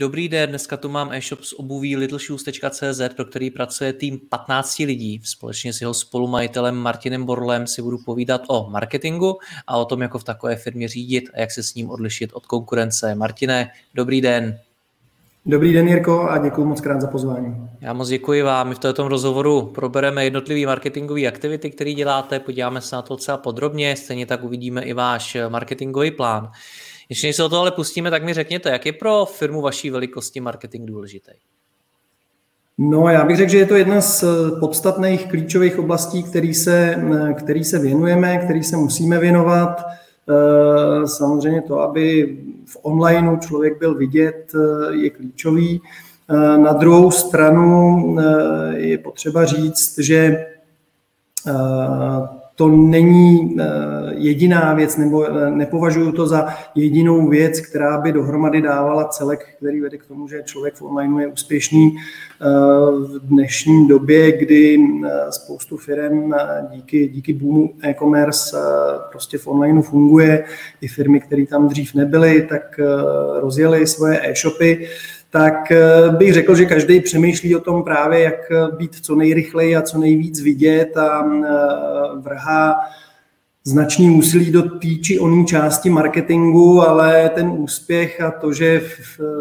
Dobrý den, dneska tu mám e-shop z obuví littleshoes.cz, pro který pracuje tým 15 lidí. Společně s jeho spolumajitelem Martinem Borlem si budu povídat o marketingu a o tom, jako v takové firmě řídit a jak se s ním odlišit od konkurence. Martine, dobrý den. Dobrý den, Jirko, a děkuji moc krát za pozvání. Já moc děkuji vám. My v tomto rozhovoru probereme jednotlivé marketingové aktivity, které děláte, podíváme se na to docela podrobně, stejně tak uvidíme i váš marketingový plán. Ještě než se o to ale pustíme, tak mi řekněte, jak je pro firmu vaší velikosti marketing důležitý? No, já bych řekl, že je to jedna z podstatných klíčových oblastí, který se, který se věnujeme, který se musíme věnovat. Eh, samozřejmě to, aby v onlineu člověk byl vidět, eh, je klíčový. Eh, na druhou stranu je potřeba říct, že to není eh, jediná věc, nebo eh, nepovažuji to za jedinou věc, která by dohromady dávala celek, který vede k tomu, že člověk v online je úspěšný eh, v dnešní době, kdy spoustu firm díky, díky boomu e-commerce prostě v onlineu funguje. I firmy, které tam dřív nebyly, tak rozjeli svoje e-shopy tak eh, bych řekl, že každý přemýšlí o tom právě, jak eh, být co nejrychleji a co nejvíc vidět a eh, vrhá značný úsilí do té či části marketingu, ale ten úspěch a to, že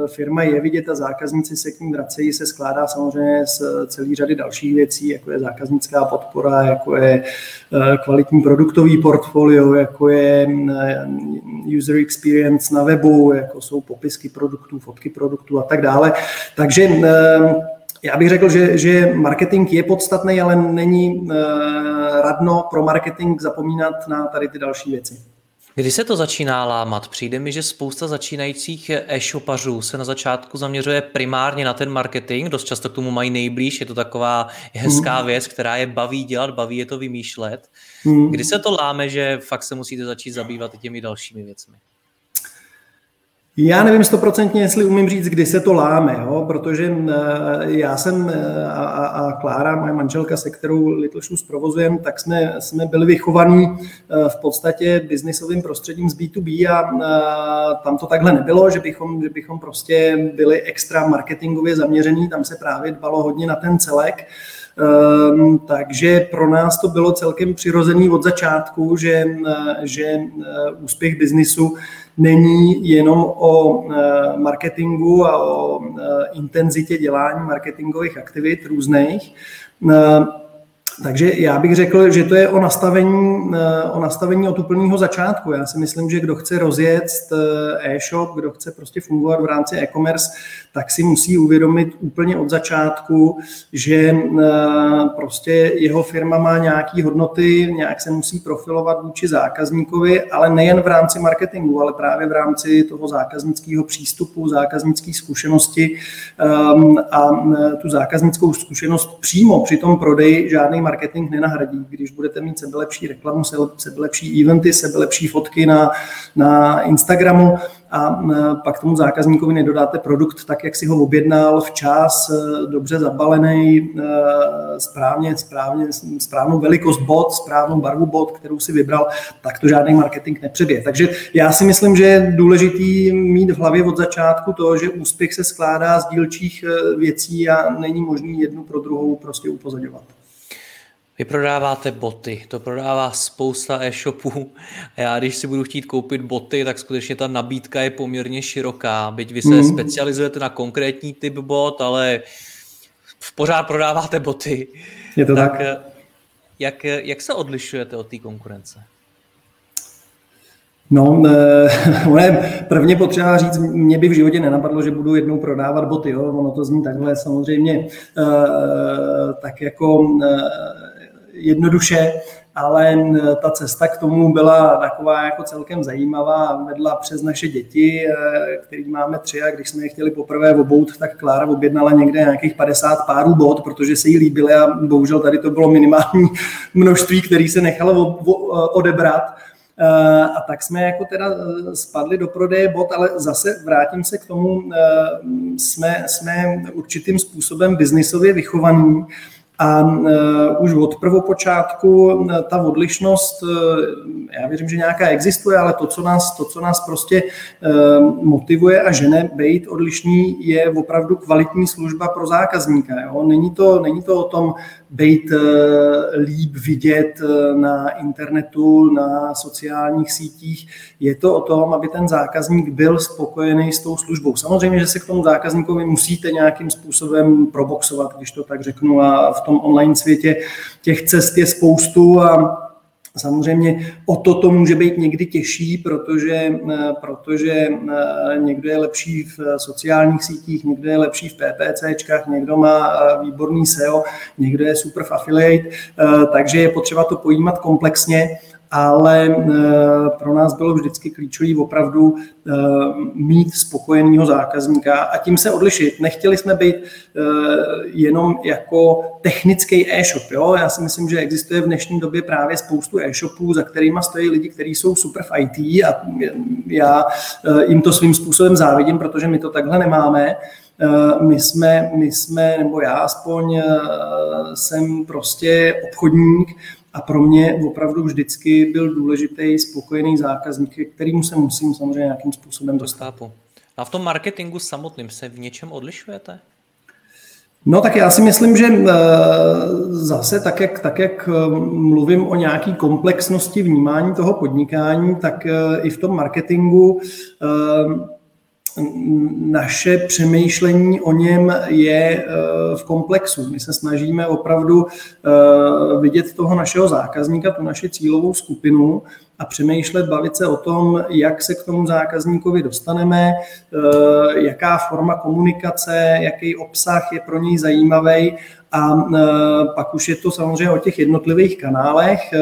firma je vidět a zákazníci se k ní vracejí, se skládá samozřejmě z celý řady dalších věcí, jako je zákaznická podpora, jako je eh, kvalitní produktový portfolio, jako je eh, user experience na webu, jako jsou popisky produktů, fotky produktů a tak dále. Takže eh, já bych řekl, že, že marketing je podstatný, ale není uh, radno pro marketing zapomínat na tady ty další věci. Kdy se to začíná lámat? Přijde mi, že spousta začínajících e-shopařů se na začátku zaměřuje primárně na ten marketing, dost často k tomu mají nejblíž, je to taková hezká mm. věc, která je baví dělat, baví je to vymýšlet. Mm. Kdy se to láme, že fakt se musíte začít zabývat i těmi dalšími věcmi? Já nevím stoprocentně, jestli umím říct, kdy se to láme, jo? protože eh, já jsem eh, a, a, Klára, moje manželka, se kterou Little Shoes provozujeme, tak jsme, jsme byli vychovaní eh, v podstatě biznisovým prostředím z B2B a, a tam to takhle nebylo, že bychom, že bychom prostě byli extra marketingově zaměření, tam se právě dbalo hodně na ten celek. Um, takže pro nás to bylo celkem přirozený od začátku, že, že úspěch biznisu není jenom o eh, marketingu a o eh, intenzitě dělání marketingových aktivit různých. Eh, takže já bych řekl, že to je o nastavení, o nastavení od úplného začátku. Já si myslím, že kdo chce rozjet e-shop, kdo chce prostě fungovat v rámci e-commerce, tak si musí uvědomit úplně od začátku, že eh, prostě jeho firma má nějaké hodnoty, nějak se musí profilovat vůči zákazníkovi, ale nejen v rámci marketingu, ale právě v rámci toho zákaznického přístupu, zákaznické zkušenosti ehm, a eh, tu zákaznickou zkušenost přímo při tom prodeji žádný marketing nenahradí. Když budete mít sebelepší reklamu, sebelepší eventy, sebelepší fotky na, na Instagramu, a pak tomu zákazníkovi nedodáte produkt tak, jak si ho objednal včas, e, dobře zabalený, e, správně, správně, správnou velikost bot, správnou barvu bot, kterou si vybral, tak to žádný marketing nepřebije. Takže já si myslím, že je důležitý mít v hlavě od začátku to, že úspěch se skládá z dílčích e, věcí a není možný jednu pro druhou prostě upozorňovat. Vy prodáváte boty, to prodává spousta e-shopů a já když si budu chtít koupit boty, tak skutečně ta nabídka je poměrně široká, byť vy se mm. specializujete na konkrétní typ bot, ale v pořád prodáváte boty. Je to tak. tak. Jak, jak se odlišujete od té konkurence? No, ne, prvně potřeba říct, mě by v životě nenapadlo, že budu jednou prodávat boty, jo? ono to zní takhle samozřejmě, tak jako jednoduše, ale ta ta ta cesta k tomu byla taková jako celkem zajímavá, vedla přes naše děti, který máme tři a když jsme je chtěli poprvé obout, tak Klára objednala někde nějakých 50 párů bot, protože se jí líbily a bohužel tady to bylo minimální množství, který se nechalo odebrat. A tak jsme jako teda spadli do prodeje bot, ale zase vrátím se k tomu, jsme, jsme určitým způsobem biznisově vychovaní a uh, už od prvopočátku uh, ta odlišnost, uh, já věřím, že nějaká existuje, ale to, co nás, to, co nás prostě motivuje a žene být odlišný, je opravdu kvalitní služba pro zákazníka. Jo? Není, to, není to o tom být líp vidět na internetu, na sociálních sítích. Je to o tom, aby ten zákazník byl spokojený s tou službou. Samozřejmě, že se k tomu zákazníkovi musíte nějakým způsobem proboxovat, když to tak řeknu, a v tom online světě. Těch cest je spoustu a Samozřejmě o to to může být někdy těžší, protože, protože někdo je lepší v sociálních sítích, někdo je lepší v PPCčkách, někdo má výborný SEO, někdo je super v affiliate, takže je potřeba to pojímat komplexně ale eh, pro nás bylo vždycky klíčové opravdu eh, mít spokojeného zákazníka a tím se odlišit. Nechtěli jsme být eh, jenom jako technický e-shop. Jo? Já si myslím, že existuje v dnešní době právě spoustu e-shopů, za kterými stojí lidi, kteří jsou super v IT a já jim to svým způsobem závidím, protože my to takhle nemáme. My jsme, my jsme, nebo já aspoň jsem prostě obchodník, a pro mě opravdu vždycky byl důležitý spokojený zákazník, kterýmu se musím samozřejmě nějakým způsobem dostat. A v tom marketingu samotným se v něčem odlišujete? No tak já si myslím, že eh, zase tak jak, tak, jak eh, mluvím o nějaké komplexnosti vnímání toho podnikání, tak eh, i v tom marketingu naše přemýšlení o něm je eh, v komplexu. My se snažíme opravdu eh, vidět toho našeho zákazníka, tu naši cílovou skupinu a přemýšlet, bavit se o tom, jak se k tomu zákazníkovi dostaneme, eh, jaká forma komunikace, jaký obsah je pro něj zajímavý a e, pak už je to samozřejmě o těch jednotlivých kanálech, e,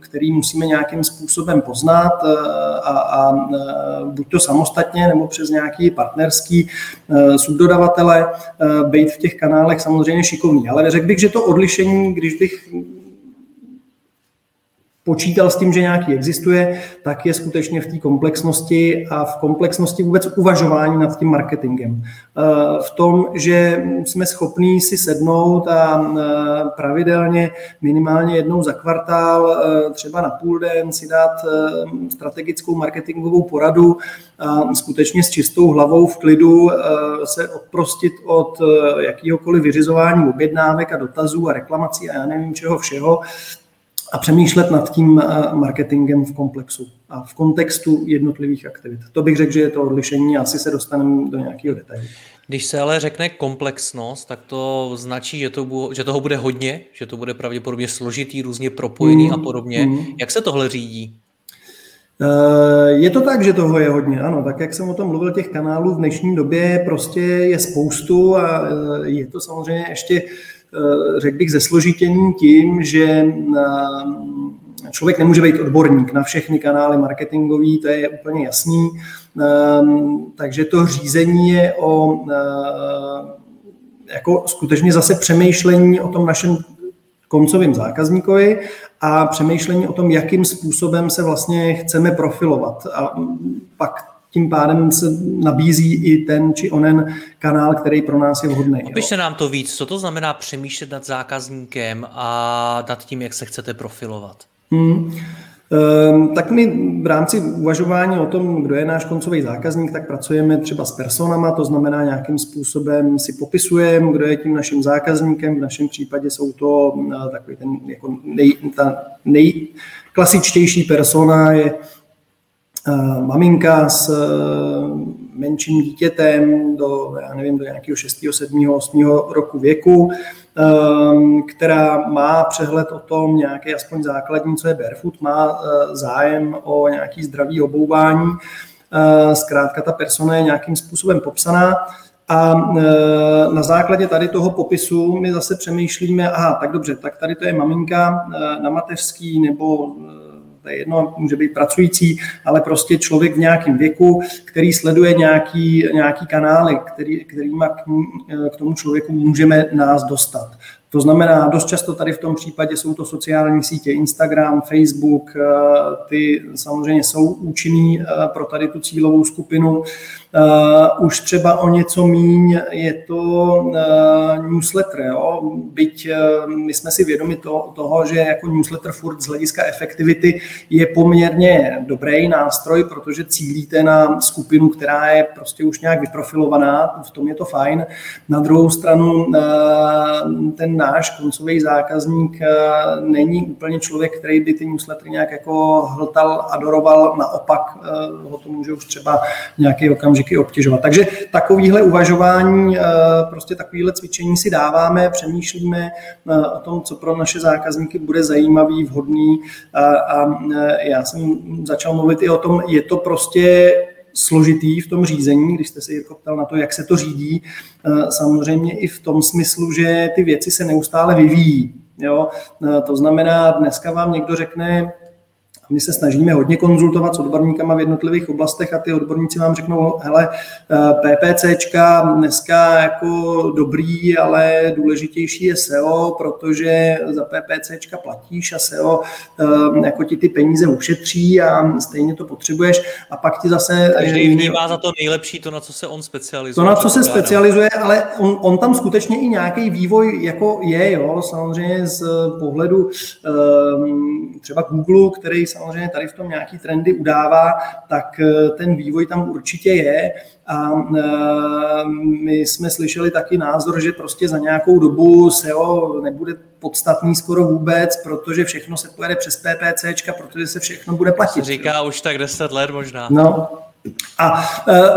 který musíme nějakým způsobem poznat e, a, a buď to samostatně nebo přes nějaký partnerský subdodavatele, být v těch kanálech samozřejmě šikovný. Ale řekl bych, že to odlišení, když bych počítal s tím, že nějaký existuje, tak je skutečně v té komplexnosti a v komplexnosti vůbec uvažování nad tím marketingem. Eh, v tom, že jsme schopní si sednout a eh, pravidelně minimálně jednou za kvartál, eh, třeba na půl den si dát strategickou marketingovou poradu a skutečně s čistou hlavou v klidu se odprostit od jakýhokoliv vyřizování objednávek a dotazů a reklamací a já nevím čeho všeho, a přemýšlet nad tím eh, marketingem v komplexu a v kontextu jednotlivých aktivit. To bych řekl, že je to odlišení, asi se dostaneme do nějakého detailu. Když se ale řekne komplexnost, tak to značí, že, to, že toho bude hodně, že to bude pravděpodobně složitý, různě propojený mm, a podobně. Mm. Jak se tohle řídí? Eh, je to tak, že toho je hodně, ano. Tak jak jsem o tom mluvil, těch kanálů v dnešní době prostě je spoustu a eh, je to samozřejmě ještě řekl bych, zesložitění tím, že eh, člověk nemůže být odborník na všechny kanály marketingový, to je úplně jasný. Eh, takže to řízení je o jako skutečně zase přemýšlení o tom našem koncovým zákazníkovi a přemýšlení o tom, jakým způsobem se vlastně chceme profilovat. A pak tím pádem se nabízí i ten či onen kanál, který pro nás je vhodný. Opište nám to víc, co to znamená přemýšlet nad zákazníkem a nad tím, jak se chcete profilovat. Hmm. Tak my v rámci uvažování o tom, kdo je náš koncový zákazník, tak pracujeme třeba s personama, to znamená nějakým způsobem si popisujeme, kdo je tím naším zákazníkem. V našem případě jsou to eh, takový ten jako nej, ta nejklasičtější persona je maminka s eh, menším dítětem do, já nevím, do nějakého 6., 7., 8. roku věku, eh, která má přehled o tom nějaký aspoň základní, co je barefoot, má zájem o nějaký zdravý obouvání. Zkrátka ta persona je nějakým způsobem popsaná A na základě tady toho popisu my zase přemýšlíme, aha, tak dobře, tak tady to je maminka na mateřský nebo to je jedno, může být pracující, ale prostě člověk v nějakém věku, který sleduje nějaký, nějaký kanály, který, kterýma k, k tomu člověku můžeme nás dostat. To znamená, dost často tady v tom případě jsou to sociální sítě, Instagram, Facebook, eh, ty samozřejmě jsou účinný eh, pro tady tu cílovou skupinu. Uh, už třeba o něco míň je to uh, newsletter. Jo? Byť uh, my jsme si vědomi to, toho, že jako newsletter furt z hlediska efektivity je poměrně dobrý nástroj, protože cílíte na skupinu, která je prostě už nějak vyprofilovaná, v tom je to fajn. Na druhou stranu ten náš koncový zákazník není úplně člověk, který by ty newslettery nějak jako hltal, adoroval, naopak ho to může už třeba nějaký okamžik okamžiky obtěžovat. Takže takovýhle uvažování, eh, prostě takovýhle cvičení si dáváme, přemýšlíme eh, o tom, co pro naše zákazníky bude zajímavý, vhodný a eh, já jsem začal mluvit i o tom, je to prostě složitý v tom řízení, když jste se Jirko ptal na to, jak se to řídí, samozřejmě i v tom smyslu, že ty věci se neustále vyvíjí. Jo? To znamená, dneska vám někdo řekne, my se snažíme hodně konzultovat s odborníkama v jednotlivých oblastech a ty odborníci vám řeknou, hele, eh, PPCčka dneska jako dobrý, ale důležitější je SEO, protože za PPCčka platíš a SEO eh, jako ti ty peníze ušetří a stejně to potřebuješ a pak ti zase... Každý vnímá za to nejlepší to, na co se on specializuje. To, na co se specializuje, ale on, on tam skutečně i nějaký vývoj jako je, jo, samozřejmě z pohledu um, třeba Google, který samozřejmě tady v tom nějaký trendy udává, tak eh, ten vývoj tam určitě je. A eh, my jsme slyšeli taky názor, že prostě za nějakou dobu SEO nebude podstatný skoro vůbec, protože všechno se pojede přes PPCčka, protože se všechno bude platit. Říká už tak 10 let možná. No, a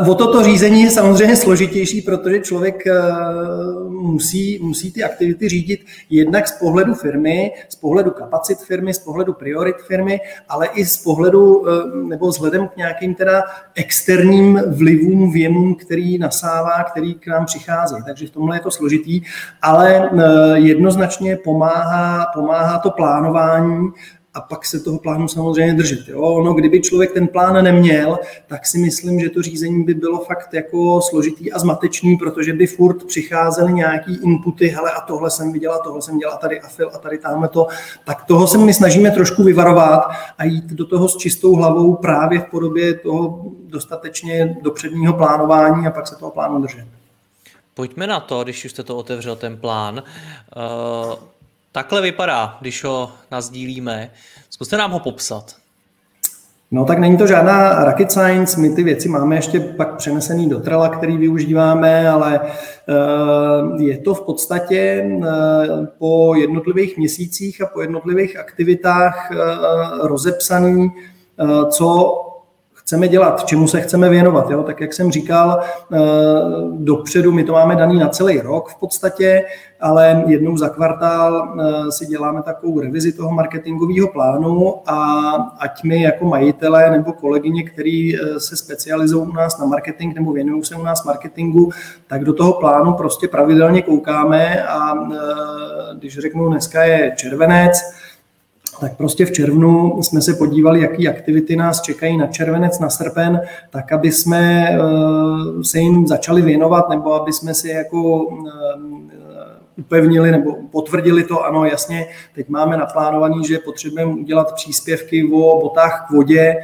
uh, o toto řízení je samozřejmě složitější, protože člověk uh, musí, musí ty aktivity řídit jednak z pohledu firmy, z pohledu kapacit firmy, z pohledu priorit firmy, ale i z pohledu uh, nebo vzhledem k nějakým teda externím vlivům, věmům, který nasává, který k nám přichází. Takže v tomhle je to složitý, ale jednoznačně pomáhá, pomáhá to plánování, a pak se toho plánu samozřejmě držet. Jo? Ono, kdyby člověk ten plán neměl, tak si myslím, že to řízení by bylo fakt jako složitý a zmatečný, protože by furt přicházely nějaký inputy, hele a tohle jsem viděla, tohle jsem dělala tady afil a tady tamhle to. Tak toho se my snažíme trošku vyvarovat a jít do toho s čistou hlavou právě v podobě toho dostatečně dopředního plánování a pak se toho plánu držet. Pojďme na to, když už jste to otevřel, ten plán. Uh takhle vypadá, když ho nazdílíme. Zkuste nám ho popsat. No tak není to žádná rocket science, my ty věci máme ještě pak přenesený do Trela, který využíváme, ale eh, je to v podstatě eh, po jednotlivých měsících a po jednotlivých aktivitách eh, rozepsaný, co chceme dělat, čemu se chceme věnovat. Jo? Tak jak jsem říkal, eh, dopředu my to máme daný na celý rok v podstatě, ale jednou za kvartál eh, si děláme takovou revizi toho marketingového plánu a ať my jako majitelé nebo kolegyně, který eh, se specializují u nás na marketing nebo věnují se u nás marketingu, tak do toho plánu prostě pravidelně koukáme a když řeknu, dneska je červenec, tak prostě v červnu jsme se podívali, jaký aktivity nás čekají na červenec, na srpen, tak aby jsme eh, se jim začali věnovat, nebo aby jsme si jako eh, upevnili nebo potvrdili to, ano, jasně, teď máme naplánovaný, že potřebujeme udělat příspěvky o botách k vodě,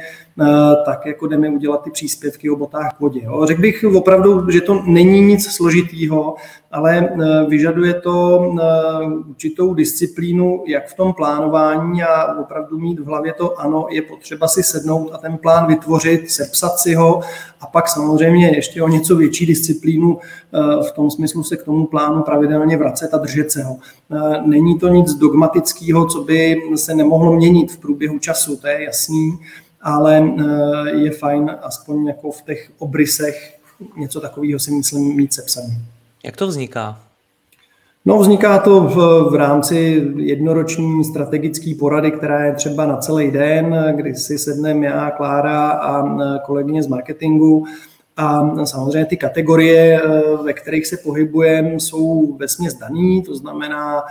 tak jako jdeme udělat ty příspěvky o botách k vodě. Jo. Řekl bych opravdu, že to není nic složitýho, ale eh, vyžaduje to eh, určitou disciplínu, jak v tom plánování a opravdu mít v hlavě to, ano, je potřeba si sednout a ten plán vytvořit, sepsat si ho a pak samozřejmě ještě o něco větší disciplínu v tom smyslu se k tomu plánu pravidelně vracet a držet se ho. Není to nic dogmatického, co by se nemohlo měnit v průběhu času, to je jasný ale eh, je fajn aspoň jako v těch obrysech něco takového si myslím mít sepsaný. Jak to vzniká? No, vzniká to v, v rámci jednoroční strategické porady, která je třeba na celý den, kdy si sedneme já, Klára a kolegyně z marketingu A samozřejmě ty kategorie, ve kterých se pohybujeme, jsou vesměs daný, to znamená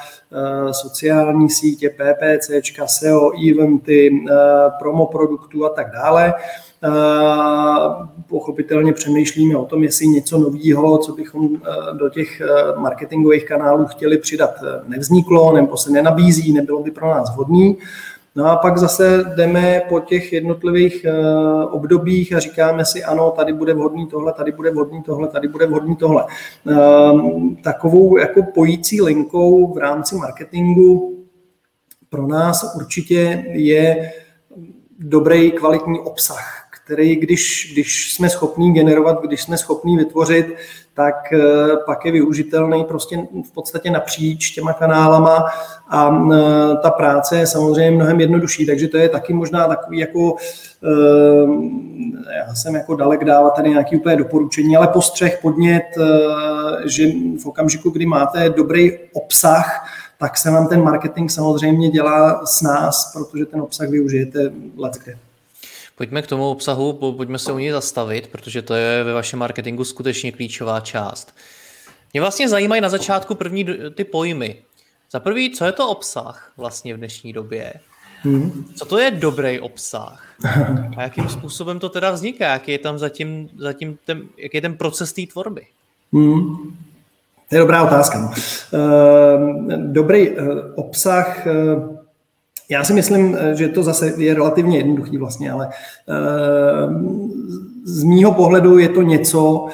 sociální sítě, PPC, SEO, eventy, promo produktů a tak dále. Pochopitelně přemýšlíme o tom, jestli něco nového, co bychom do těch marketingových kanálů chtěli přidat, nevzniklo nebo se nenabízí, nebylo by pro nás vhodný. No a pak zase jdeme po těch jednotlivých obdobích a říkáme si, ano, tady bude vhodný tohle, tady bude vhodný tohle, tady bude vhodný tohle. Takovou jako pojící linkou v rámci marketingu pro nás určitě je dobrý kvalitní obsah, který když, když jsme schopní generovat, když jsme schopní vytvořit, tak eh, pak je využitelný prostě v podstatě napříč těma kanálama a eh, ta práce je samozřejmě mnohem jednodušší, takže to je taky možná takový jako, eh, já jsem jako dalek dávat tady nějaký úplně doporučení, ale postřeh, podnět, že v okamžiku, kdy máte dobrý obsah, tak se vám ten marketing samozřejmě dělá s nás, protože ten obsah využijete let kde. Pojďme k tomu obsahu, pojďme se u něj zastavit, protože to je ve vašem marketingu skutečně klíčová část. Mě vlastně zajímají na začátku první ty pojmy. Za prvý, co je to obsah vlastně v dnešní době? Hmm. Co to je dobrý obsah? A jakým způsobem to teda vzniká? Jaký je tam zatím, zatím ten, jaký je ten proces té tvorby? Hmm. To je dobrá otázka. Uh, dobrý uh, obsah uh, já si myslím, eh, že to zase je relativně jednoduchý vlastně, ale eh, z mýho pohledu je to něco,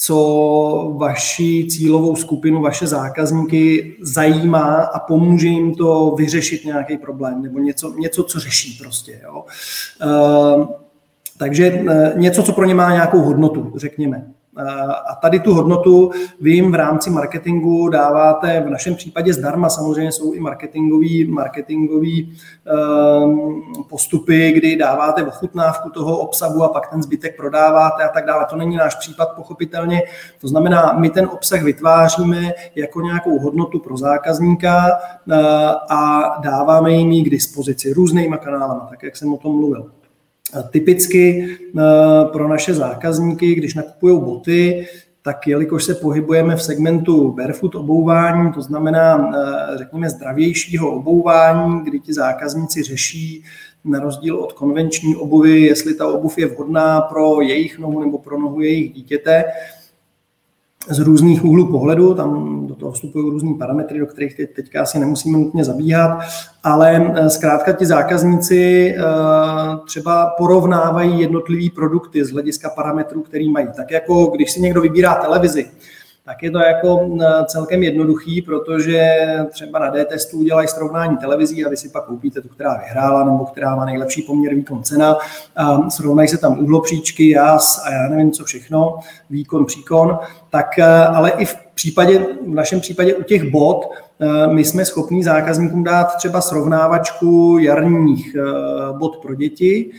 co vaši cílovou skupinu, vaše zákazníky zajímá a pomůže jim to vyřešit nějaký problém nebo něco, něco co řeší prostě. Jo. Eh, takže něco, co pro ně má nějakou hodnotu, řekněme. A tady tu hodnotu vy jim v rámci marketingu dáváte, v našem případě zdarma, samozřejmě jsou i marketingový, marketingový um, postupy, kdy dáváte ochutnávku toho obsahu a pak ten zbytek prodáváte a tak dále. To není náš případ, pochopitelně. To znamená, my ten obsah vytváříme jako nějakou hodnotu pro zákazníka uh, a dáváme jim ji k dispozici různýma kanálama, tak jak jsem o tom mluvil. Typicky eh, pro naše zákazníky, když nakupují boty, tak jelikož se pohybujeme v segmentu barefoot obouvání, to znamená, eh, řekněme, zdravějšího obouvání, kdy ti zákazníci řeší na rozdíl od konvenční obuvy, jestli ta obuv je vhodná pro jejich nohu nebo pro nohu jejich dítěte, z různých úhlů pohledu, tam toho vstupují různý parametry, do kterých teď, teďka asi nemusíme nutně zabíhat, ale eh, zkrátka ti zákazníci eh, třeba porovnávají jednotlivé produkty z hlediska parametrů, který mají. Tak jako když si někdo vybírá televizi, tak je to jako celkem jednoduchý, protože třeba na D-testu udělají srovnání televizí a vy si pak koupíte tu, která vyhrála nebo která má nejlepší poměr výkon cena a srovnají se tam uhlopříčky, jas a já nevím co všechno, výkon, příkon, tak ale i v případě, v našem případě u těch bod, my jsme schopní zákazníkům dát třeba srovnávačku jarních bod pro děti,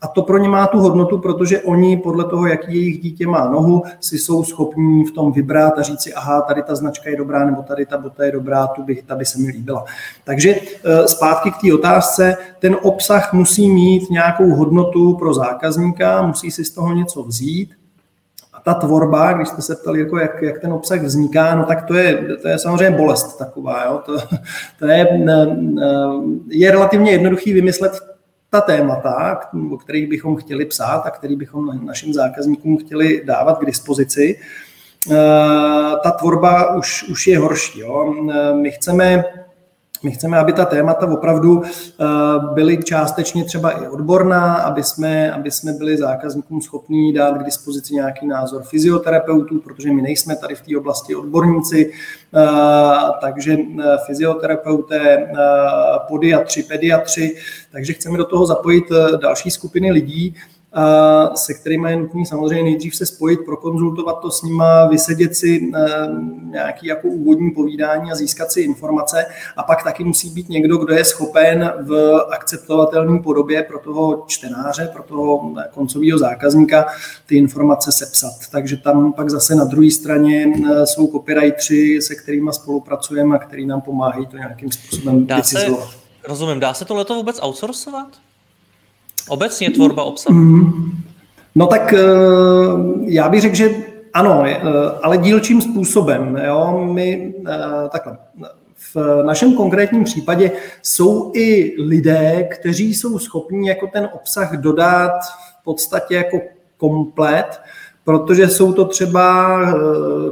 a to pro ně má tu hodnotu, protože oni podle toho, jaký jejich dítě má nohu, si jsou schopní v tom vybrat a říct si, aha, tady ta značka je dobrá, nebo tady ta bota je dobrá, tu by, ta by se mi líbila. Takže eh, zpátky k té otázce, ten obsah musí mít nějakou hodnotu pro zákazníka, musí si z toho něco vzít, ta tvorba, když jste se ptali, jako jak, jak ten obsah vzniká, no tak to je, to je samozřejmě bolest taková. Jo? To, to je, eh, eh, je relativně jednoduchý vymyslet ta témata, o kterých bychom chtěli psát a který bychom našim zákazníkům chtěli dávat k dispozici, eh, ta tvorba už, už je horší. Jo. My chceme my chceme, aby ta témata opravdu eh, byly částečně třeba i odborná, aby jsme, aby jsme byli zákazníkům schopní dát k dispozici nějaký názor fyzioterapeutů, protože my nejsme tady v té oblasti odborníci, eh, takže eh, fyzioterapeuté, podiatři, pediatři, takže chceme do toho zapojit další skupiny lidí, se kterými je nutné samozřejmě nejdřív se spojit, prokonzultovat to s nima, vysedět si eh, nějaký jako úvodní povídání a získat si informace. A pak taky musí být někdo, kdo je schopen v akceptovatelné podobě pro toho čtenáře, pro toho koncového zákazníka ty informace sepsat. Takže tam pak zase na druhé straně eh, jsou copywriteri, se kterými spolupracujeme a který nám pomáhají to nějakým způsobem dá se, Rozumím, dá se tohle vůbec outsourcovat? Obecně tvorba obsahu? Mm. No tak já bych řekl, že ano, ale dílčím způsobem. Jo? My takhle, v našem konkrétním případě jsou i lidé, kteří jsou schopni jako ten obsah dodat v podstatě jako komplet, protože jsou to třeba eh,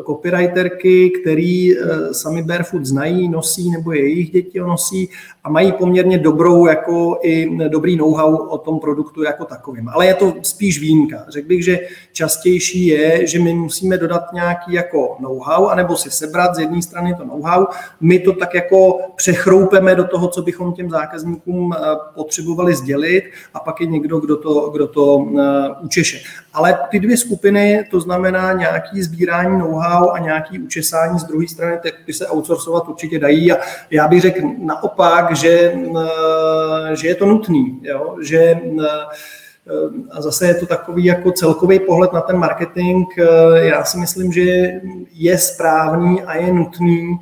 copywriterky, který eh, sami barefoot znají, nosí nebo jejich děti nosí a mají poměrně dobrou jako i dobrý know-how o tom produktu jako takovým. Ale je to spíš výjimka. Řekl bych, že častější je, že my musíme dodat nějaký jako know-how, anebo si sebrat z jedné strany to know-how, my to tak jako přechroupeme do toho, co bychom těm zákazníkům eh, potřebovali sdělit a pak je někdo, kdo to, kdo to učeše. Ale ty dvě skupiny, to znamená nějaký sbírání know-how a nějaký učesání z druhé strany, tak ty se outsourcovat určitě dají a já bych řekl naopak, že, že je to nutný, jo? že a zase je to takový jako celkový pohled na ten marketing. Já si myslím, že je správný a je nutný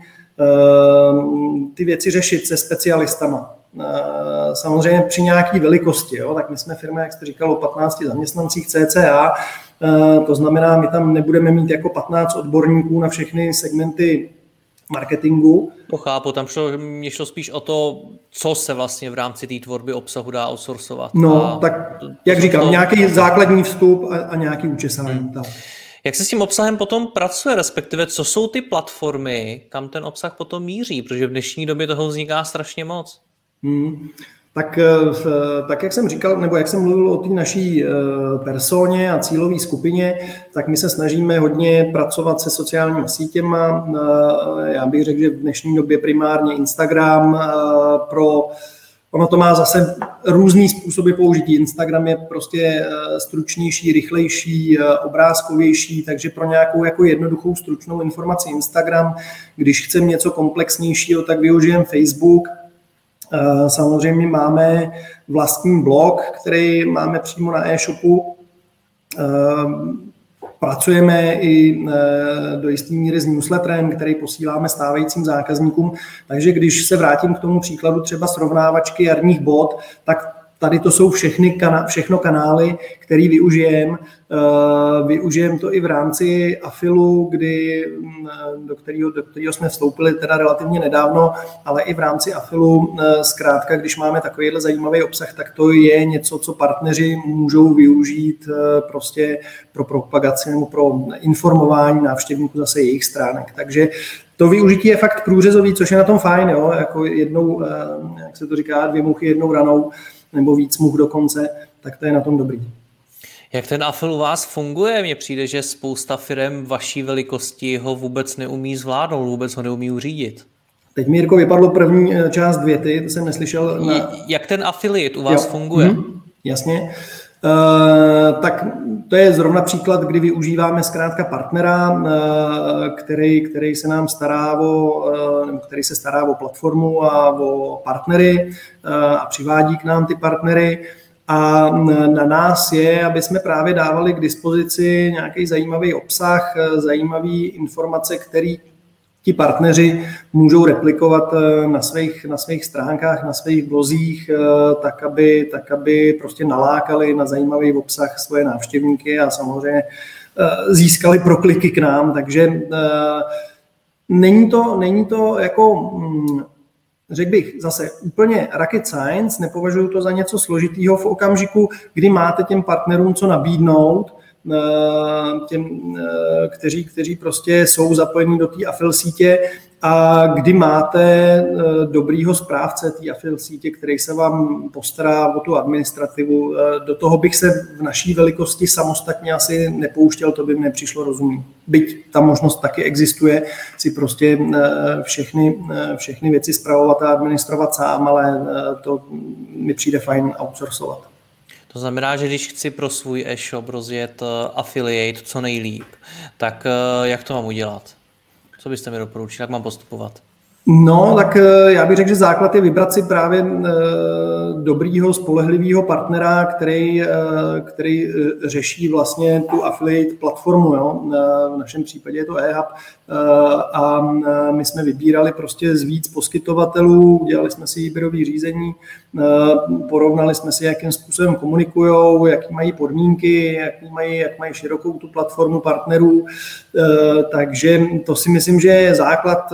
ty věci řešit se specialistama. Eh, samozřejmě při nějaké velikosti, jo, tak my jsme firma, jak jste říkal, o 15 zaměstnancích CCA, eh, to znamená, my tam nebudeme mít jako 15 odborníků na všechny segmenty marketingu. To chápu, tam šlo, mě šlo spíš o to, co se vlastně v rámci té tvorby obsahu dá outsourcovat. No, a tak jak říkám, to... nějaký základní vstup a, a nějaký učesání. Hmm. Tak. Jak se s tím obsahem potom pracuje, respektive co jsou ty platformy, kam ten obsah potom míří, protože v dnešní době toho vzniká strašně moc. Hmm. Tak, eh, tak jak jsem říkal, nebo jak jsem mluvil o té naší eh, personě a cílové skupině, tak my se snažíme hodně pracovat se sociálními sítěma. Eh, já bych řekl, že v dnešní době primárně Instagram pro Ono to má zase různý způsoby použití. Instagram je prostě stručnější, rychlejší, obrázkovější, takže pro nějakou jako jednoduchou stručnou informaci Instagram, když chcem něco komplexnějšího, tak využijem Facebook – Eh, samozřejmě máme vlastní blog, který máme přímo na e-shopu. Eh, pracujeme i eh, do jisté míry s newsletterem, který posíláme stávajícím zákazníkům. Takže když se vrátím k tomu příkladu třeba srovnávačky jarních bod, tak Tady to jsou všechny, všechno kanály, který využijeme. Eh, využijeme to i v rámci Afilu, kdy, mm, do, kterého, do kterého jsme vstoupili teda relativně nedávno, ale i v rámci Afilu eh, zkrátka, když máme takovýhle zajímavý obsah, tak to je něco, co partneři můžou využít eh, prostě pro propagaci nebo pro informování návštěvníků zase jejich stránek. Takže to využití je fakt průřezový, což je na tom fajn, jo? jako jednou, jak se to říká, dvě muchy jednou ranou nebo víc much dokonce, tak to je na tom dobrý. Jak ten Afil u vás funguje? Mně přijde, že spousta firm vaší velikosti ho vůbec neumí zvládnout, vůbec ho neumí uřídit. Teď Mírko vypadlo první eh, část věty, to jsem neslyšel. Na... Jak ten affiliate u vás jo. funguje? Hmm, jasně. Uh, tak to je zrovna příklad, kdy využíváme zkrátka partnera, uh, který, který se nám stará o, uh, který se stará o platformu a o partnery a přivádí k nám ty partnery. A na nás je, aby jsme právě dávali k dispozici nějaký zajímavý obsah, zajímavé informace, který ti partneři můžou replikovat eh, na svých, na svých stránkách, na svých blozích, eh, tak aby, tak aby prostě nalákali na zajímavý obsah svoje návštěvníky a samozřejmě eh, získali prokliky k nám, takže není to, není to jako hm, řekl bych zase úplně rocket science, nepovažuji to za něco složitýho v okamžiku, kdy máte těm partnerům co nabídnout, těm, eh, kteří, kteří prostě jsou zapojení do té afil sítě a kdy máte eh, dobrýho správce té afil sítě, který se vám postará o tu administrativu. Do toho bych se v naší velikosti samostatně asi nepouštěl, to by mi nepřišlo rozumný. Byť ta možnost taky existuje, si prostě všechny, všechny věci zpravovat a administrovat sám, ale to mi přijde fajn outsourcovat. To znamená, že když chci pro svůj e-shop rozjet eh, affiliate co nejlíp, tak eh, jak to mám udělat? Co byste mi doporučili, jak mám postupovat? No, tak eh, já bych řekl, že základ je vybrat si právě eh, dobrýho, spolehlivého partnera, který, eh, který řeší vlastně tu affiliate platformu. Jo? V našem případě je to eHub a my jsme vybírali prostě z víc poskytovatelů, dělali jsme si výběrové řízení, porovnali jsme si, jakým způsobem komunikují, jaký mají podmínky, jaký mají, jak mají širokou tu platformu partnerů. Takže to si myslím, že je základ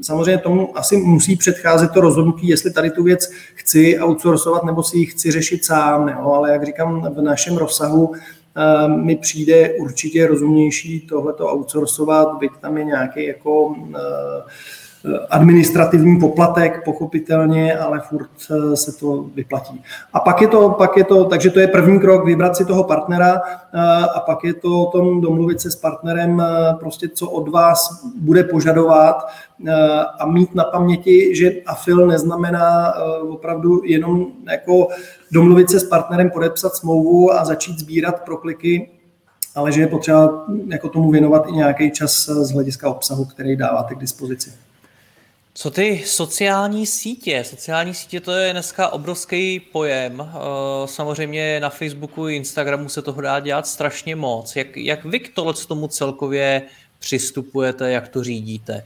samozřejmě tomu asi musí předcházet to rozhodnutí, jestli tady tu věc chci outsourcovat nebo si ji chci řešit sám. Jo? Ale jak říkám, v našem rozsahu eh, mi přijde určitě rozumnější tohleto outsourcovat, byť tam je nějaký jako uh, administrativní poplatek, pochopitelně, ale furt eh, se to vyplatí. A pak je to, pak je to, takže to je první krok, vybrat si toho partnera eh, a pak je to o tom domluvit se s partnerem, eh, prostě co od vás bude požadovat a mít na paměti, že afil neznamená opravdu jenom jako domluvit se s partnerem, podepsat smlouvu a začít sbírat prokliky, ale že je potřeba jako tomu věnovat i nějaký čas z hlediska obsahu, který dáváte k dispozici. Co ty sociální sítě? Sociální sítě to je dneska obrovský pojem. Eh, samozřejmě na Facebooku i Instagramu se toho dá dělat strašně moc. Jak, jak vy k tohle tomu celkově přistupujete, jak to řídíte?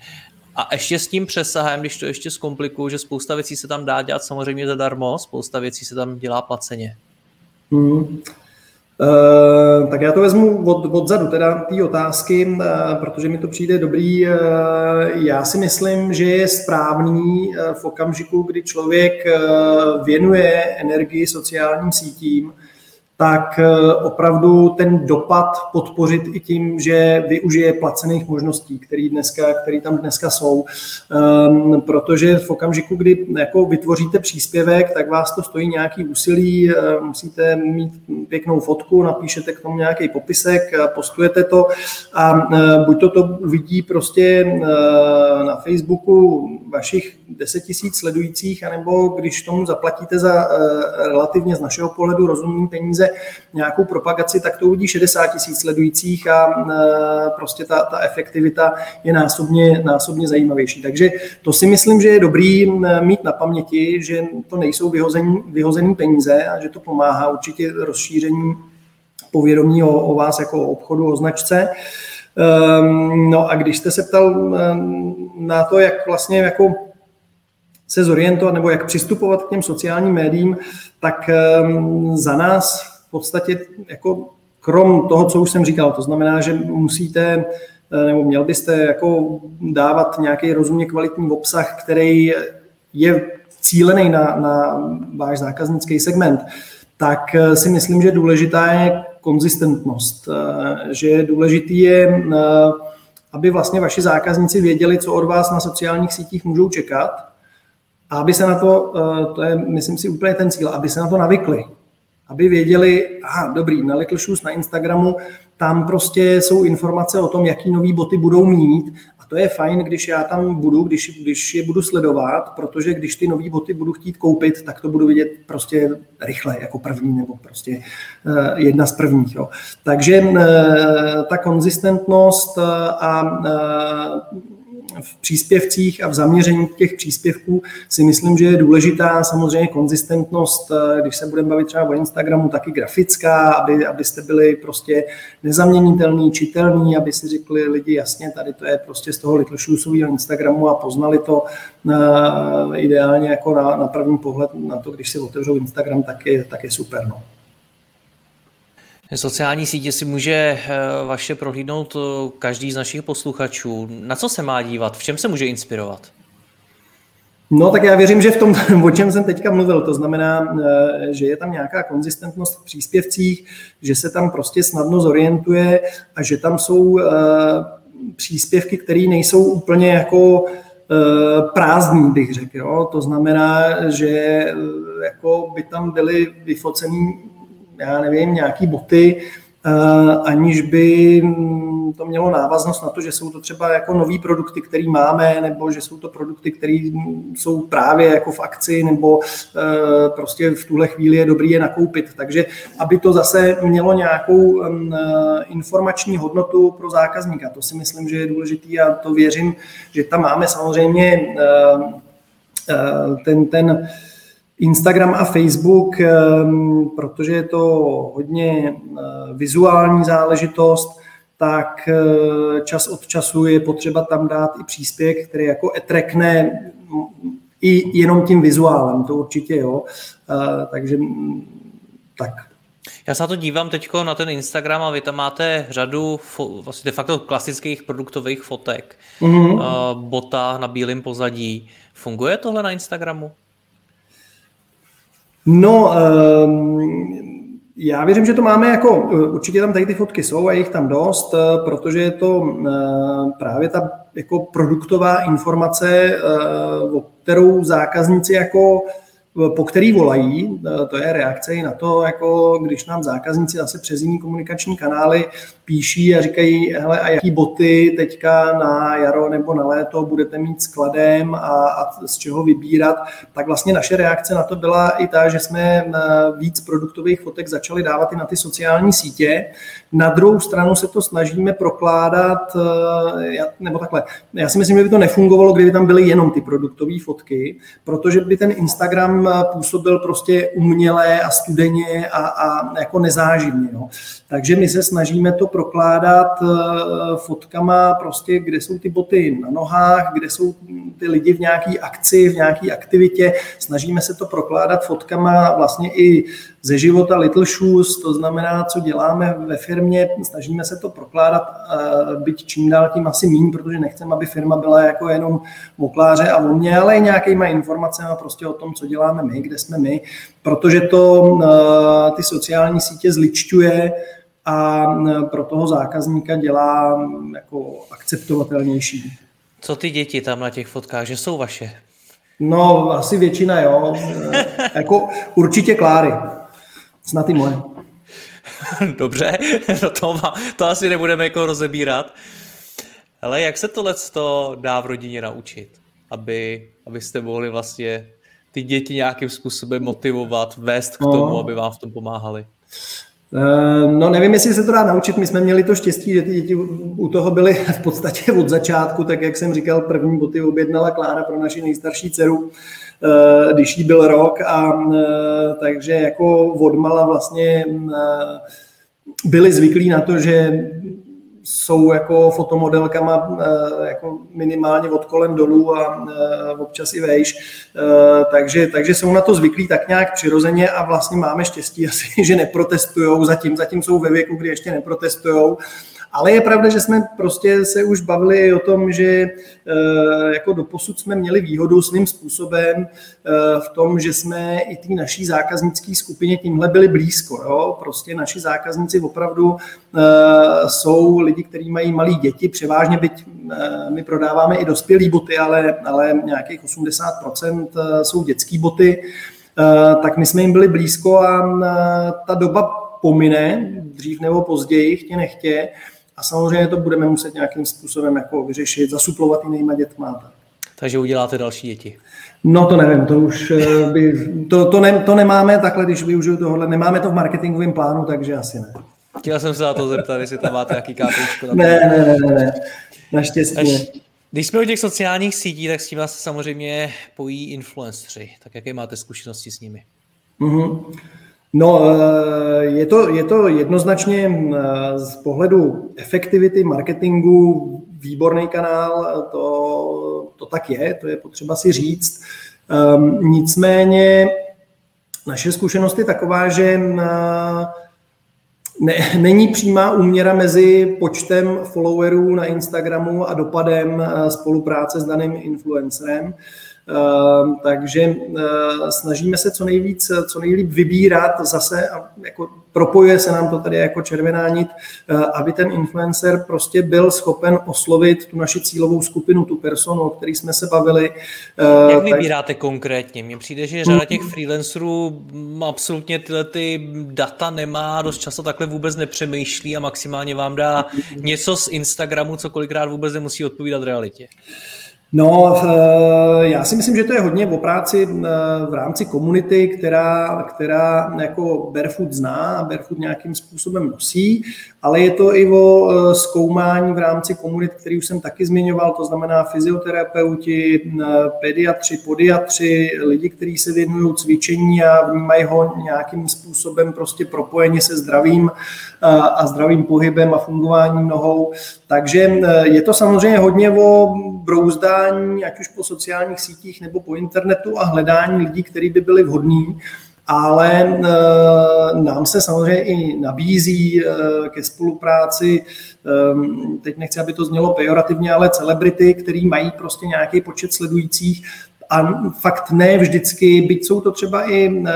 A ještě s tím přesahem, když to ještě zkomplikuju, že spousta věcí se tam dá dělat samozřejmě zadarmo, spousta věcí se tam dělá placeně. Hmm. Uh, tak já to vezmu od, odzadu, teda té otázky, uh, protože mi to přijde dobrý. Uh, já si myslím, že je správný v okamžiku, kdy člověk věnuje energii sociálním sítím, tak eh, opravdu ten dopad podpořit i tím, že využije placených možností, které dneska, který tam dneska jsou. Um, protože v okamžiku, kdy jako vytvoříte příspěvek, tak vás to stojí nějaký úsilí, eh, musíte mít pěknou fotku, napíšete k tomu nějaký popisek, postujete to a eh, buď to to uvidí prostě na Facebooku vašich 10 tisíc sledujících, anebo když tomu zaplatíte za relativně z našeho pohledu rozumný peníze, nějakou propagaci, tak to uvidí 60 tisíc sledujících a e, prostě ta, ta efektivita je násobně, násobně zajímavější. Takže to si myslím, že je dobrý mít na paměti, že to nejsou vyhozený, vyhozený peníze a že to pomáhá určitě rozšíření povědomí o, o vás jako o obchodu, o značce. Um, no a když jste se ptal na to, jak vlastně jako se zorientovat nebo jak přistupovat k těm sociálním médiím, tak um, za nás podstatě jako krom toho, co už jsem říkal, to znamená, že musíte eh, nebo měl byste jako dávat nějaký rozumně kvalitní obsah, který je cílený na, na váš zákaznický segment, tak eh, si myslím, že důležitá je konzistentnost. Eh, že důležitý je, aby vlastně vaši zákazníci věděli, co od vás na sociálních sítích můžou čekat a aby se na to, to je, myslím si, úplně ten cíl, aby se na to navykli aby věděli, aha, dobrý, na Little Shoes na Instagramu, tam prostě jsou informace o tom, jaký nový boty budou mít a to je fajn, když já tam budu, když, když je budu sledovat, protože když ty nové boty budu chtít koupit, tak to budu vidět prostě rychle, jako první, nebo prostě uh, jedna z prvních. Jo. Takže uh, ta konzistentnost uh, a v příspěvcích a v zaměření těch příspěvků si myslím, že je důležitá samozřejmě konzistentnost, eh, když se budeme bavit třeba o Instagramu, taky grafická, aby, abyste byli prostě nezaměnitelný, čitelný, aby si řekli lidi jasně, tady to je prostě z toho Little Shoesového Instagramu a poznali to uh, ideálně jako na, na první pohled na to, když si otevřou Instagram, tak je, tak je super. No. Sociální sítě si může eh, vaše prohlídnout eh, každý z našich posluchačů. Na co se má dívat? V čem se může inspirovat? No tak já věřím, že v tom, o čem jsem teďka mluvil, to znamená, eh, že je tam nějaká konzistentnost v příspěvcích, že se tam prostě snadno zorientuje a že tam jsou příspěvky, které nejsou úplně jako prázdný, bych řekl. Jo? To znamená, že jako by tam byly vyfocený já nevím, nějaký boty aniž by to mělo návaznost na to, že jsou to třeba jako nový produkty, které máme, nebo že jsou to produkty, které jsou právě jako v akci, nebo prostě v tuhle chvíli je dobrý je nakoupit. Takže aby to zase mělo nějakou informační hodnotu pro zákazníka, to si myslím, že je důležitý a to věřím, že tam máme samozřejmě ten, ten Instagram a Facebook, ehm, protože je to hodně eh, vizuální záležitost, tak eh, čas od času je potřeba tam dát i příspěvek, který jako etrekne i jenom tím vizuálem, to určitě jo. Eh, takže tak. Já se na to dívám teď na ten Instagram a vy tam máte řadu vlastně de facto klasických produktových fotek. Mm-hmm. Bota na bílém pozadí. Funguje tohle na Instagramu? No, um, já věřím, že to máme jako, určitě tam tady ty fotky jsou a jich tam dost, eh, protože je to uh, právě ta jako produktová informace, o kterou zákazníci jako po který volají, to je reakce i na to, jako když nám zákazníci zase přes jiný komunikační kanály píší a říkají, hele, a jaký boty teďka na jaro nebo na léto budete mít skladem a, a z čeho vybírat, tak vlastně naše reakce na to byla i ta, že jsme eh, víc produktových fotek začali dávat i na ty sociální sítě. Na druhou stranu se to snažíme prokládat, eh, nebo takhle, já si myslím, že by to nefungovalo, kdyby tam byly jenom ty produktové fotky, protože by ten Instagram eh, působil prostě uměle a studeně a, a jako nezáživně. No. Takže my se snažíme to prokládat eh, fotkama prostě, kde jsou ty boty na nohách, kde jsou ty lidi v nějaké akci, v nějaké aktivitě. Snažíme se to prokládat fotkama vlastně i ze života Little Shoes, to znamená, co děláme ve firmě, snažíme se to prokládat, eh, byť čím dál tím asi mín, protože nechceme, aby firma byla jako jenom mokláře a o mě, ale i nějakýma informacemi prostě o tom, co děláme my, kde jsme my, protože to eh, ty sociální sítě zličťuje a pro toho zákazníka dělá jako akceptovatelnější. Co ty děti tam na těch fotkách, že jsou vaše? No, asi většina, jo. jako určitě Kláry. Snad i moje. Dobře, no to, má, to asi nebudeme jako rozebírat. Ale jak se tohle dá v rodině naučit, aby, abyste mohli vlastně ty děti nějakým způsobem motivovat, vést k no. tomu, aby vám v tom pomáhali? Eh, no nevím, jestli se to dá naučit. My jsme měli to štěstí, že ty děti u toho byly v podstatě od začátku, tak jak jsem říkal, první boty objednala Klára pro naši nejstarší dceru, eh, když jí byl rok a eh, takže jako odmala vlastně byli zvyklí na to, že jsou jako fotomodelkama eh, jako minimálně od kolem dolů a eh, občas i vejš, eh, takže, takže jsou na to zvyklí tak nějak přirozeně a vlastně máme štěstí asi, že neprotestujou, zatím, zatím jsou ve věku, kdy ještě neprotestujou ale je pravda, že jsme prostě se už bavili o tom, že jako doposud jsme měli výhodu svým způsobem v tom, že jsme i té naší zákaznické skupině tímhle byli blízko. Jo? Prostě naši zákazníci opravdu jsou lidi, kteří mají malé děti, převážně byť my prodáváme i dospělé boty, ale, ale nějakých 80% jsou dětské boty, tak my jsme jim byli blízko a ta doba pomine, dřív nebo později, chtě nechtě, a samozřejmě to budeme muset nějakým způsobem jako vyřešit, zasuplovat jinýma dětma. Tak. Takže uděláte další děti. No to nevím, to už eh, by, to, to, ne, to nemáme takhle, když využiju tohle, nemáme to v marketingovém plánu, takže asi ne. Chtěl jsem se na to zeptat, jestli tam máte nějaký kápečko. Ne, ne, ne, ne, ne, naštěstí Až. Když jsme u těch sociálních sítí, tak s tím vás samozřejmě pojí influenceri. Tak jaké máte zkušenosti s nimi? Mm-hmm. No, eh, je to, je to jednoznačně eh, z pohledu efektivity marketingu výborný kanál, to, to tak je, to je potřeba si říct. Um, nicméně naše zkušenost je taková, že eh, ne, není přímá úměra mezi počtem followerů na Instagramu a dopadem spolupráce s daným influencerem. Takže snažíme se co nejvíc, co nejlíp vybírat zase a jako propojuje se nám to tady jako červená nit, aby ten influencer prostě byl schopen oslovit tu naši cílovou skupinu, tu personu, o který jsme se bavili. Jak vybíráte tak... konkrétně? Mně přijde, že řada těch freelancerů absolutně tyhle ty data nemá, dost často takhle vůbec nepřemýšlí a maximálně vám dá něco z Instagramu, co kolikrát vůbec nemusí odpovídat realitě. No, eh, já si myslím, že to je hodně o práci eh, v rámci komunity, která, která jako Barefoot zná a Barefoot nějakým způsobem nosí, ale je to i o eh, zkoumání v rámci komunit, který už jsem taky zmiňoval, to znamená fyzioterapeuti, pediatři, podiatři, lidi, kteří se věnují cvičení a vnímají ho nějakým způsobem prostě propojeně se zdravím a zdravým pohybem a fungováním nohou. Takže je to samozřejmě hodně o brouzdání, ať už po sociálních sítích nebo po internetu a hledání lidí, kteří by byli vhodní, ale e, nám se samozřejmě i nabízí e, ke spolupráci, e, teď nechci, aby to znělo pejorativně, ale celebrity, který mají prostě nějaký počet sledujících, a fakt ne vždycky, byť jsou to třeba i e,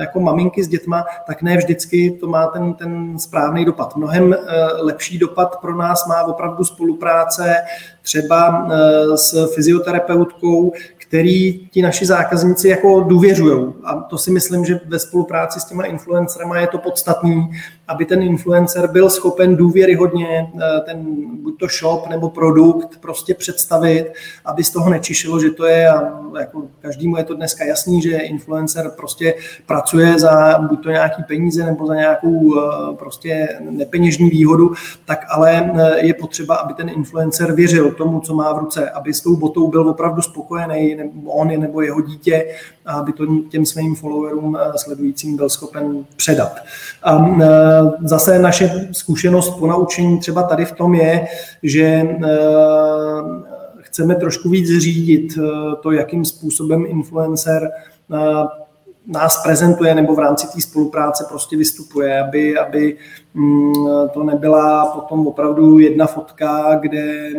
jako maminky s dětma, tak ne vždycky to má ten, ten správný dopad. Mnohem e, lepší dopad pro nás má opravdu spolupráce třeba e, s fyzioterapeutkou, který ti naši zákazníci jako důvěřují. A to si myslím, že ve spolupráci s těma influencerama je to podstatný, aby ten influencer byl schopen důvěryhodně eh, ten buď to shop nebo produkt prostě představit, aby z toho nečišilo, že to je, a jako každému je to dneska jasný, že influencer prostě pracuje za buď to nějaký peníze nebo za nějakou eh, prostě nepeněžní výhodu, tak ale eh, je potřeba, aby ten influencer věřil tomu, co má v ruce, aby s tou botou byl opravdu spokojený, nebo on nebo jeho dítě, aby to těm svým followerům sledujícím byl schopen předat. A zase naše zkušenost po naučení třeba tady v tom je, že eh, chceme trošku víc řídit eh, to, jakým způsobem influencer eh, nás prezentuje nebo v rámci té spolupráce prostě vystupuje, aby, aby mm, to nebyla potom opravdu jedna fotka, kde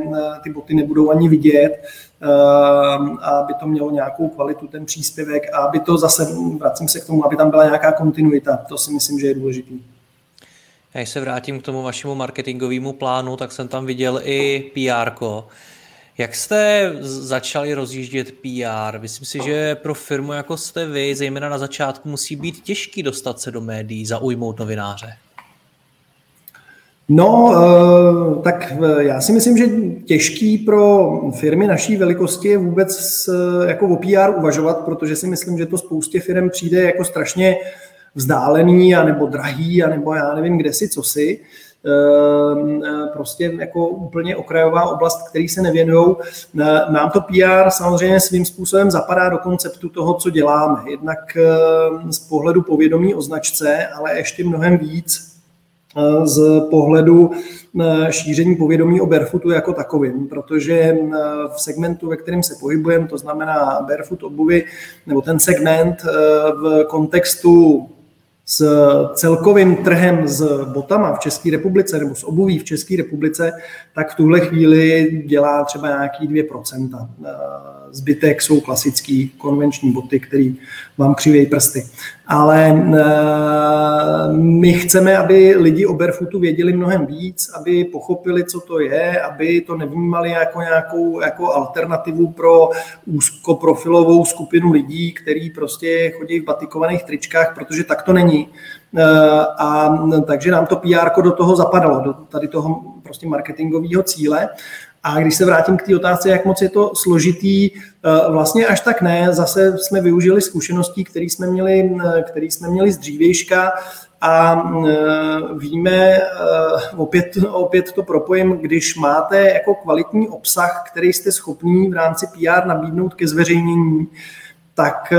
ty boty nebudou ani vidět, a aby to mělo nějakou kvalitu, ten příspěvek a aby to zase, vracím se k tomu, aby tam byla nějaká kontinuita. To si myslím, že je důležité. Když se vrátím k tomu vašemu marketingovému plánu, tak jsem tam viděl i PR. Jak jste začali rozjíždět PR? Myslím si, že pro firmu jako jste vy, zejména na začátku, musí být těžký dostat se do médií, zaujmout novináře. No, eh, tak eh, já si myslím, že těžký pro firmy naší velikosti je vůbec eh, jako o PR uvažovat, protože si myslím, že to spoustě firm přijde jako strašně vzdálený, anebo drahý, anebo já nevím kde si, co si. Ehm, e, prostě jako úplně okrajová oblast, který se nevěnují. E, nám to PR samozřejmě svým způsobem zapadá do konceptu toho, co děláme. Jednak ehm, z pohledu povědomí o značce, ale ještě mnohem víc e, z pohledu šíření povědomí o barefootu jako takovým, protože v segmentu, ve kterém se pohybujeme, to znamená barefoot obuvy, nebo ten segment v kontextu s celkovým trhem s botama v České republice nebo s obuví v České republice, tak v tuhle chvíli dělá třeba nějaký 2%. Zbytek jsou klasický konvenční boty, které vám křivějí prsty. Ale eh, my chceme, aby lidi o barefootu věděli mnohem víc, aby pochopili, co to je, aby to nevnímali jako nějakou jako alternativu pro úzkoprofilovou skupinu lidí, který prostě chodí v batikovaných tričkách, protože tak to není. Eh, a takže nám to PR do toho zapadalo, do tady toho prostě marketingového cíle. A když se vrátím k té otázce, jak moc je to složitý, eh, vlastně až tak ne. Zase jsme využili zkušeností, které jsme měli, eh, který jsme měli z dřívějška a eh, víme, opět, opět to propojím, když máte jako kvalitní obsah, který jste schopní v rámci PR nabídnout ke zveřejnění, tak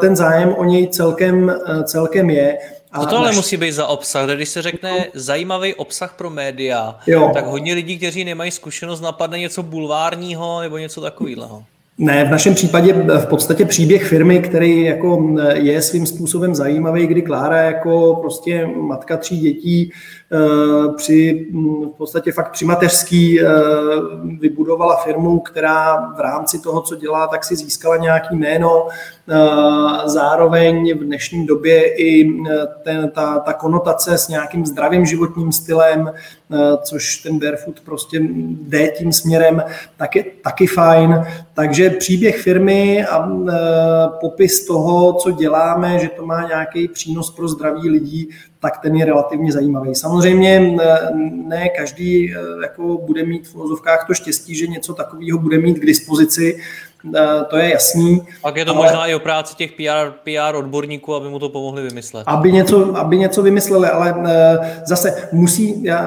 ten zájem o něj celkem, celkem je. Co to ale naš... musí být za obsah? Když se řekne zajímavý obsah pro média, jo. tak hodně lidí, kteří nemají zkušenost, napadne něco bulvárního nebo něco takového. Ne, v našem případě v podstatě příběh firmy, který jako je svým způsobem zajímavý, kdy Klára jako prostě matka tří dětí Eh, při mm, v podstatě fakt při mateřský eh, vybudovala firmu, která v rámci toho, co dělá, tak si získala nějaký jméno. Eh, zároveň v dnešní době i ten, ta, ta konotace s nějakým zdravým životním stylem, což ten barefoot prostě jde tím směrem, tak je taky fajn. Takže příběh firmy a popis toho, co děláme, že to má nějaký přínos pro zdraví lidí, tak ten je relativně zajímavý. Samozřejmě ne každý eh, jako bude mít v vozovkách to štěstí, že něco takového bude mít k dispozici, Eh, to je jasný. Pak je to ale... možná i o práci těch PR, PR odborníků, aby mu to pomohli vymyslet. Aby něco, aby něco vymysleli, ale eh, zase musí, eh,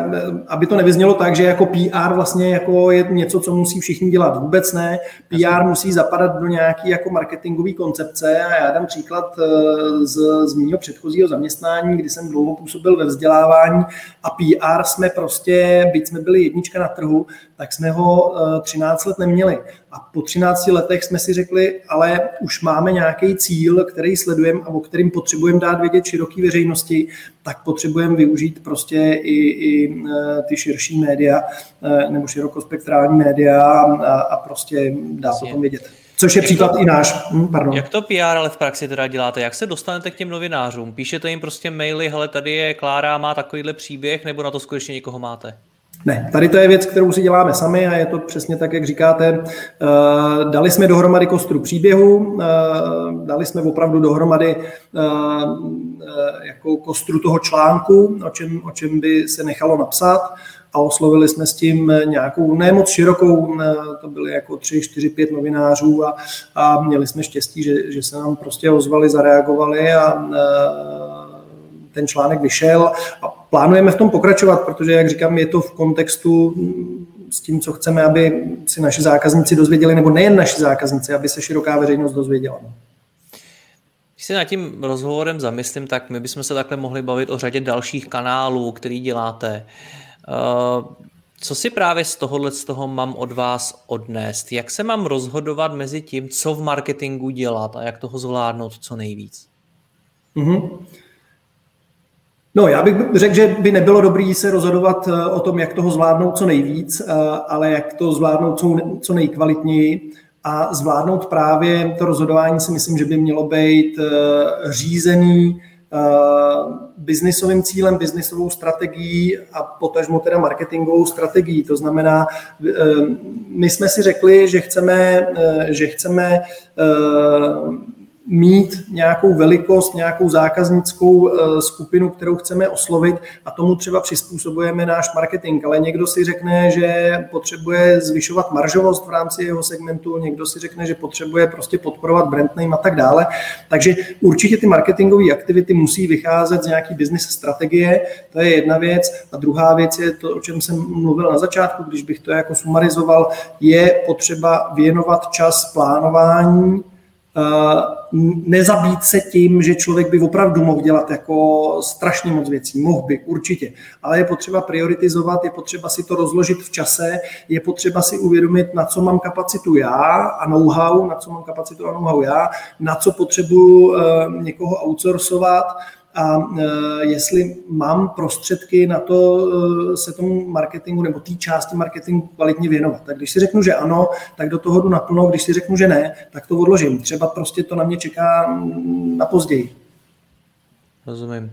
aby to nevyznělo tak, že jako PR vlastně jako je něco, co musí všichni dělat. Vůbec ne. PR musí zapadat do nějaký jako marketingové koncepce a já dám příklad z, z mého předchozího zaměstnání, kdy jsem dlouho působil ve vzdělávání a PR jsme prostě, byť jsme byli jednička na trhu, tak jsme ho 13 let neměli. A po 13 letech jsme si řekli, ale už máme nějaký cíl, který sledujeme a o kterým potřebujeme dát vědět široké veřejnosti, tak potřebujeme využít prostě i, i e, ty širší média e, nebo širokospektrální média a, a prostě dát o tom vědět. Což je jak příklad to, i náš. Hm, pardon. Jak to PR ale v praxi teda děláte? Jak se dostanete k těm novinářům? Píšete jim prostě maily, hele, tady je Klára, má takovýhle příběh, nebo na to skutečně někoho máte? Ne, tady to je věc, kterou si děláme sami a je to přesně tak, jak říkáte. Eh, dali jsme dohromady kostru příběhu, eh, dali jsme opravdu dohromady eh, jako kostru toho článku, o čem, o čem by se nechalo napsat a oslovili jsme s tím nějakou nemoc širokou, to byly jako tři, čtyři, pět novinářů a, a měli jsme štěstí, že, že se nám prostě ozvali, zareagovali a ten článek vyšel a plánujeme v tom pokračovat, protože, jak říkám, je to v kontextu s tím, co chceme, aby si naši zákazníci dozvěděli, nebo nejen naši zákazníci, aby se široká veřejnost dozvěděla. Když se nad tím rozhovorem zamyslím, tak my bychom se takhle mohli bavit o řadě dalších kanálů, který děláte. Eh, co si právě z tohohle z toho mám od vás odnést? Jak se mám rozhodovat mezi tím, co v marketingu dělat a jak toho zvládnout co nejvíc? Mm-hmm. No, já bych řekl, že by nebylo dobré se rozhodovat eh, o tom, jak toho zvládnout co nejvíc, eh, ale jak to zvládnout co nejkvalitněji a zvládnout právě to rozhodování si myslím, že by mělo být eh, řízený biznisovým cílem, biznisovou strategií a potažmo teda marketingovou strategií. To znamená, my jsme si řekli, že chceme, že chceme mít nějakou velikost, nějakou zákaznickou eh, skupinu, kterou chceme oslovit a tomu třeba přizpůsobujeme náš marketing. Ale někdo si řekne, že potřebuje zvyšovat maržovost v rámci jeho segmentu, někdo si řekne, že potřebuje prostě podporovat brand name a tak dále. Takže určitě ty marketingové aktivity musí vycházet z nějaký business strategie, to je jedna věc. A druhá věc je to, o čem jsem mluvil na začátku, když bych to jako sumarizoval, je potřeba věnovat čas plánování, nezabít se tím, že člověk by opravdu mohl dělat jako strašně moc věcí. Mohl by, určitě. Ale je potřeba prioritizovat, je potřeba si to rozložit v čase, je potřeba si uvědomit, na co mám kapacitu já a know-how, na co mám kapacitu a know-how já, na co potřebuji eh, někoho outsourcovat, a e, jestli mám prostředky na to e, se tomu marketingu nebo té části marketingu kvalitně věnovat. Tak když si řeknu, že ano, tak do toho jdu naplno, když si řeknu, že ne, tak to odložím. Třeba prostě to na mě čeká na později. Rozumím.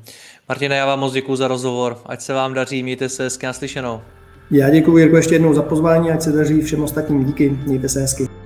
Martine, já vám moc děkuji za rozhovor. Ať se vám daří, mějte se hezky naslyšenou. Já děkuji Jirko ještě jednou za pozvání, ať se daří všem ostatním. Díky, mějte se hezky.